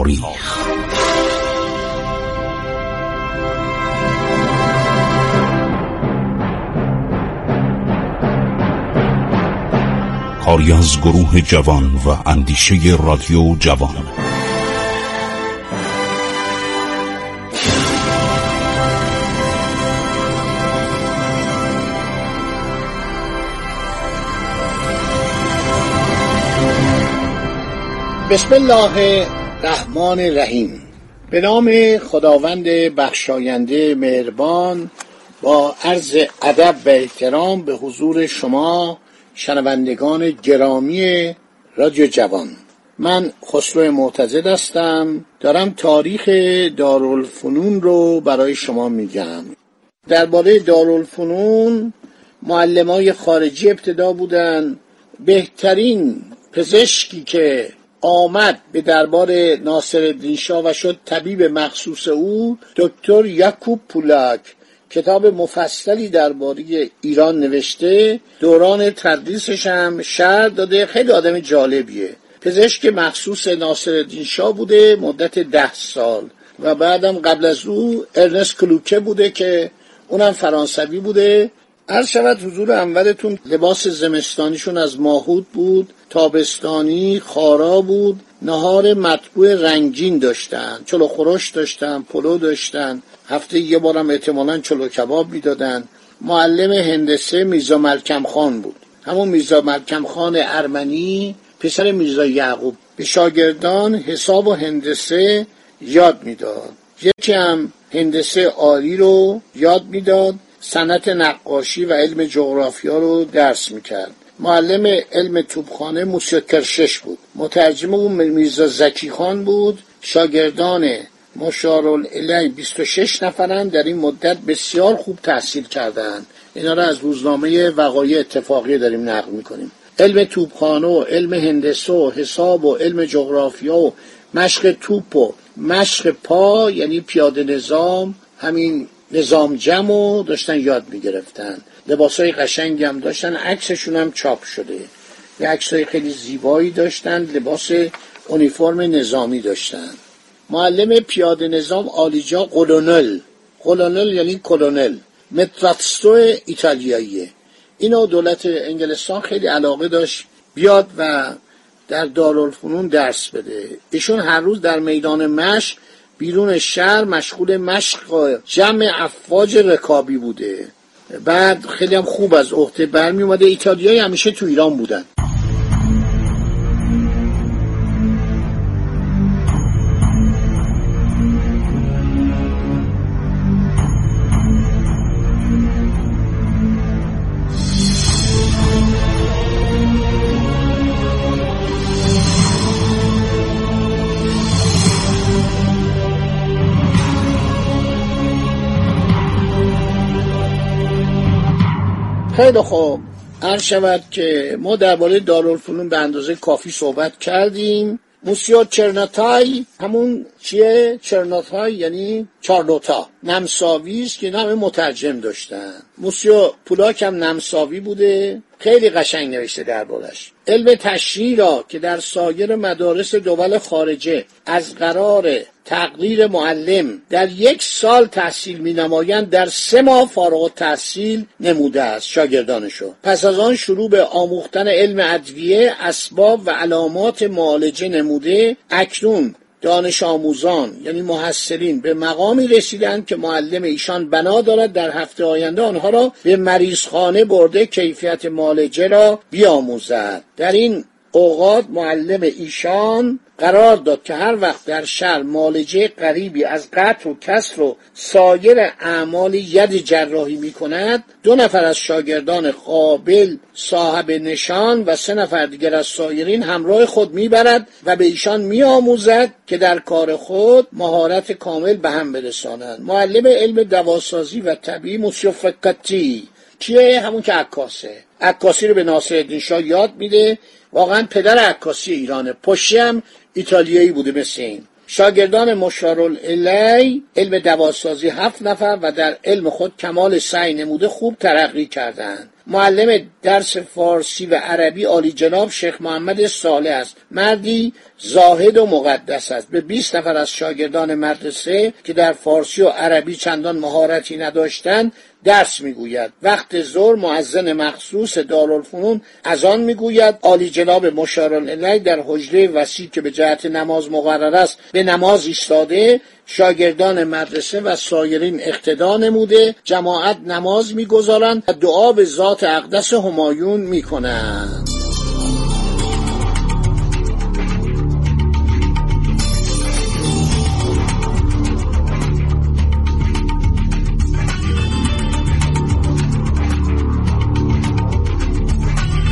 تاریخ کاری از گروه جوان و اندیشه رادیو جوان. بسم الله الرحمن الرحیم. به نام خداوند بخشاینده مهربان با عرض ادب و احترام به حضور شما شنوندگان گرامی رادیو جوان. من خسرو معتزد هستم. دارم تاریخ دارالفنون رو برای شما میگم. درباره دارالفنون معلمای خارجی ابتدا بودن. بهترین پزشکی که آمد به دربار ناصر شاه و شد طبیب مخصوص او دکتر یکوب پولاک کتاب مفصلی درباره ایران نوشته. دوران تدریسش هم شهر داده. خیلی آدم جالبیه. پزشک مخصوص ناصر شاه بوده مدت ده سال. و بعدم قبل از او ارنست کلوکه بوده که اونم فرانسوی بوده. هر شود حضور اولتون لباس زمستانیشون از ماهود بود تابستانی خارا بود نهار مطبوع رنگین داشتن چلو خورش داشتن پلو داشتن هفته یه بارم احتمالا چلو کباب می‌دادن. معلم هندسه میزا ملکم خان بود. همون میزا ملکم خان ارمنی پسر میزا یعقوب. به شاگردان حساب و هندسه یاد می‌داد. یکی هم هندسه عالی رو یاد می‌داد. سنت نقاشی و علم جغرافیا رو درس می‌کرد. معلم علم توبخانه موسیو کرشش بود. مترجم اون میرزا زکی خان بود. شاگردان مشارالعلی 26 نفرن. در این مدت بسیار خوب تحصیل کردند اینا رو از روزنامه وقایع اتفاقی داریم نقل می‌کنیم. علم توبخانه و علم هندسه و حساب و علم جغرافیا و مشق توپ و مشق پا یعنی پیاده نظام همین نظام جمع داشتن یاد می‌گرفتن. لباس های قشنگی هم داشتن عکسشون هم چاپ شده. یه عکس های خیلی زیبایی داشتن لباس اونیفرم نظامی داشتن. معلم پیاده نظام آلیجا قلونل قلونل یعنی کلونل. متراتستو ایتالیاییه. اینو دولت انگلستان خیلی علاقه داشت بیاد و در دارالفنون درس بده. ایشون هر روز در میدان مشق بیرون شهر مشغول مشق جمع افواج رکابی بوده. بعد خیلی هم خوب از عهده برمی اومده ایتالیایی همیشه تو ایران بودن. خیلی خوب. هر شود که ما درباره دارالفنون به اندازه کافی صحبت کردیم. موسیو چرناتای همون چیه؟ چرناتای یعنی چارلوتا. نمساوی است که نام مترجم داشتن. موسیو پولاک هم نمساوی بوده. خیلی قشنگ نوشته دربارش. علم تشریح را که در سایر مدارس دول خارجه از قرار تقدیر معلم. در یک سال تحصیل می نمایند در سه ماه فارغ تحصیل نموده است شاگردانشو. پس از آن شروع به آموختن علم ادویه اسباب و علامات معالجه نموده اکنون دانش آموزان یعنی محصلین به مقامی رسیدند که معلم ایشان بنا دارد در هفته آینده آنها را به مریضخانه برده کیفیت معالجه را بیاموزد. در این اوقات معلم ایشان قرار داد که هر وقت در شهر مالجه قریبی از قطع و کسر و سایر اعمال ید جراحی می کند دو نفر از شاگردان قابل صاحب نشان و سه نفر دیگر از سایرین همراه خود می‌برد و به ایشان میآموزد که در کار خود مهارت کامل به هم برسانند. معلم علم دواسازی و طبیعی موسیو فکتی کیه؟ همون که عکاسه. عکاسی رو به ناصر شاه یاد میده. واقعا پدر عکاسی ایرانه پشتی هم ایتالیایی بوده مثل این. شاگردان مشارالعلی علم دواسازی هفت نفر و در علم خود کمال سعی نموده خوب ترقی کردند معلم درس فارسی و عربی عالی جناب شیخ محمد صالح است. مردی زاهد و مقدس است. به 20 نفر از شاگردان مدرسه که در فارسی و عربی چندان مهارتی نداشتند درس می‌گوید. وقت ظهر معزن مخصوص دارالفنون از آن می‌گوید عالی جناب مشاران الی در حجره وسیع که به جهت نماز مقرر است به نماز ایستاده شاگردان مدرسه و سایرین اقتدا نموده جماعت نماز می‌گذارند و دعا به ذات اقدس همایون می‌کنند.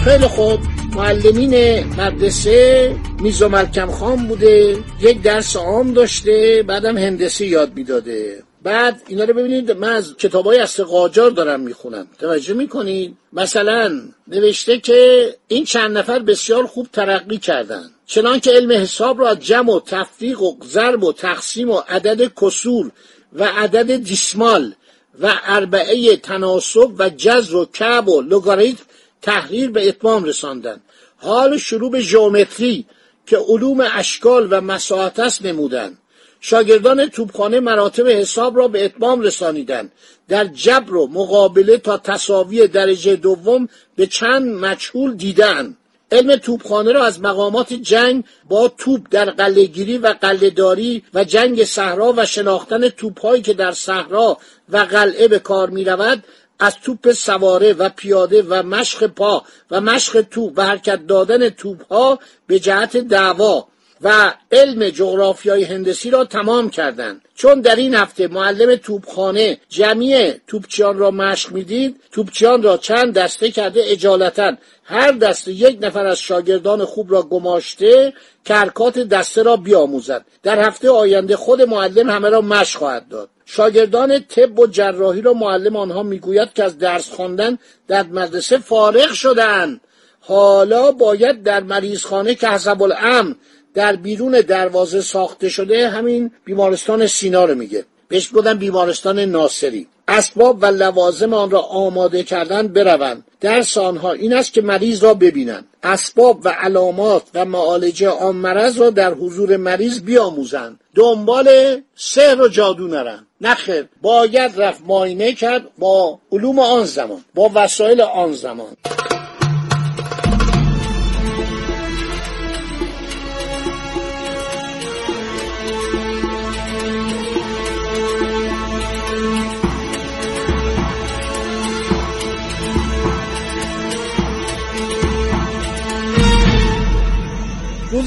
خیلی خوب. معلمین مدرسه میزا ملکم خان بوده یک درس عام داشته بعدم هندسه یاد می‌داده. بعد اینا رو ببینید من از کتاب های اصل قاجار دارم می‌خونم. توجه می‌کنید؟ مثلا نوشته که این چند نفر بسیار خوب ترقی کردن چنان که علم حساب را از جمع و تفریق و ضرب و تقسیم و عدد کسور و عدد دیسمال و اربعه تناسب و جذر و کب و لگاریتم تحریر به اتمام رساندن حال شروع به ژئومتری که علوم اشکال و مساحت است نمودند. شاگردان توپخانه مراتب حساب را به اتمام رسانیدند در جبر و مقابله تا تصاوی درجه دوم به چند مجهول دیدن. علم توپخانه را از مقامات جنگ با توپ در قلهگیری و قلهداری و جنگ صحرا و شناختن توپهایی که در صحرا و قلعه به کار می رود از توپ سواره و پیاده و مشق پا و مشق توپ و حرکت دادن توپ ها به جهت دعوا و علم جغرافیای هندسی را تمام کردند چون در این هفته معلم توپخانه جمعی توپچیان را مشق می‌دید توپچیان را چند دسته کرده اجالتا هر دسته یک نفر از شاگردان خوب را گماشته کرکات دسته را بیاموزد. در هفته آینده خود معلم همه را مشق خواهد داد. شاگردان طب و جراحی را معلم آنها می‌گوید که از درس خواندن در مدرسه فارغ شدند حالا باید در مریضخانه که حسب الامن در بیرون دروازه ساخته شده همین بیمارستان سینا رو میگه. بهش بودن بیمارستان ناصری. اسباب و لوازم آن را آماده کردن بروند. درس آنها این است که مریض را ببینند. اسباب و علامات و معالجه آن مرض را در حضور مریض بیاموزند. دنبال سحر و جادو نرن نخیر باید رفت ماینه کرد با علوم آن زمان با وسایل آن زمان.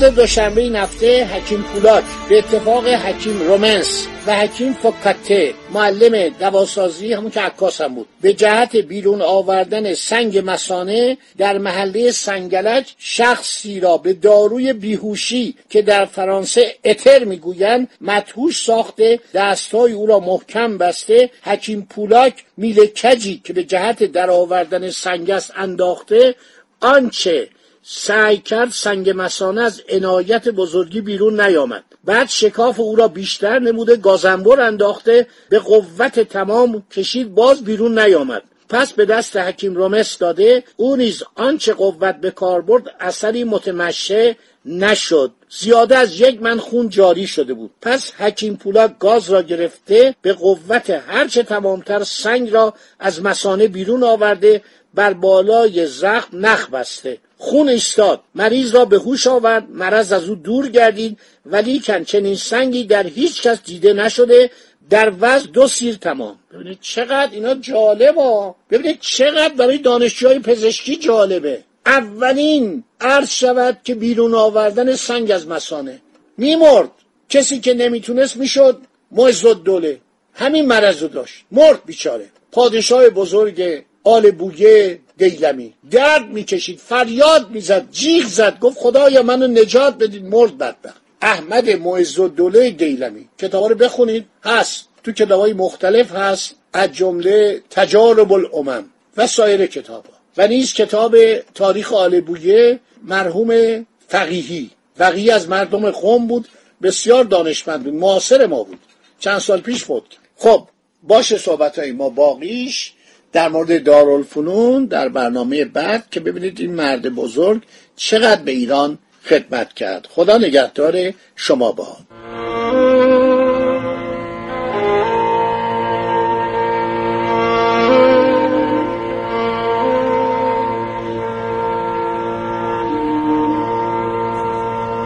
روز دوشنبه این هفته حکیم پولاد به اتفاق حکیم رومنس و حکیم فکاته. معلم دواسازی همون که عکاس هم بود. به جهت بیرون آوردن سنگ مسانه در محله سنگلج شخصی را به داروی بیهوشی که در فرانسه اتر می‌گویند مدهوش ساخته دستهای او را محکم بسته حکیم پولاک میل کجی که به جهت درآوردن سنگس انداخته آنچه سعی کرد سنگ مسانه از عنایت بزرگی بیرون نیامد. بعد شکاف او را بیشتر نموده گازنبر انداخته به قوت تمام کشید باز بیرون نیامد. پس به دست حکیم رومس داده او نیز آنچه قوت به کار برد اثری متمشه نشد. زیاده از یک من خون جاری شده بود. پس حکیم پولا گاز را گرفته به قوت هرچه تمامتر سنگ را از مسانه بیرون آورده بر بالای زخم نخ بسته. خون ایستاد مریض را به هوش آورد. مرض از او دور گردید. ولی چنین سنگی در هیچ کس دیده نشده. در وزن دو سیر تمام. ببینید چقدر اینا جالبه. ببینید چقدر برای دانشجوهای پزشکی جالبه. اولین عرض شود که بیرون آوردن سنگ از مسانه. میمرد. کسی که نمی‌تونست می‌شد معز دوله همین مرض رو داشت. مرد بیچاره. پادشاه بزرگ آل بویه دیلمی درد می‌کشید فریاد می‌زد جیغ زد گفت خدایا منو نجات بدید مرد بدبخت. احمد معز دوله دیلمی کتاب رو بخونید. هست. تو کتاب مختلف هست. از جمله تجارب الامم و سایر کتاب ها. و نیز کتاب تاریخ آل بویه مرحوم فقیهی. فقیهی از مردم قوم بود. بسیار دانشمند بود. معاصر ما بود. چند سال پیش بود خب باشه صحبت های ما باقیش. در مورد دارالفنون در برنامه بعد که ببینید این مرد بزرگ چقدر به ایران خدمت کرد. خدا نگهدار شما با.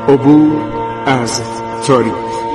عبور از تاریخ.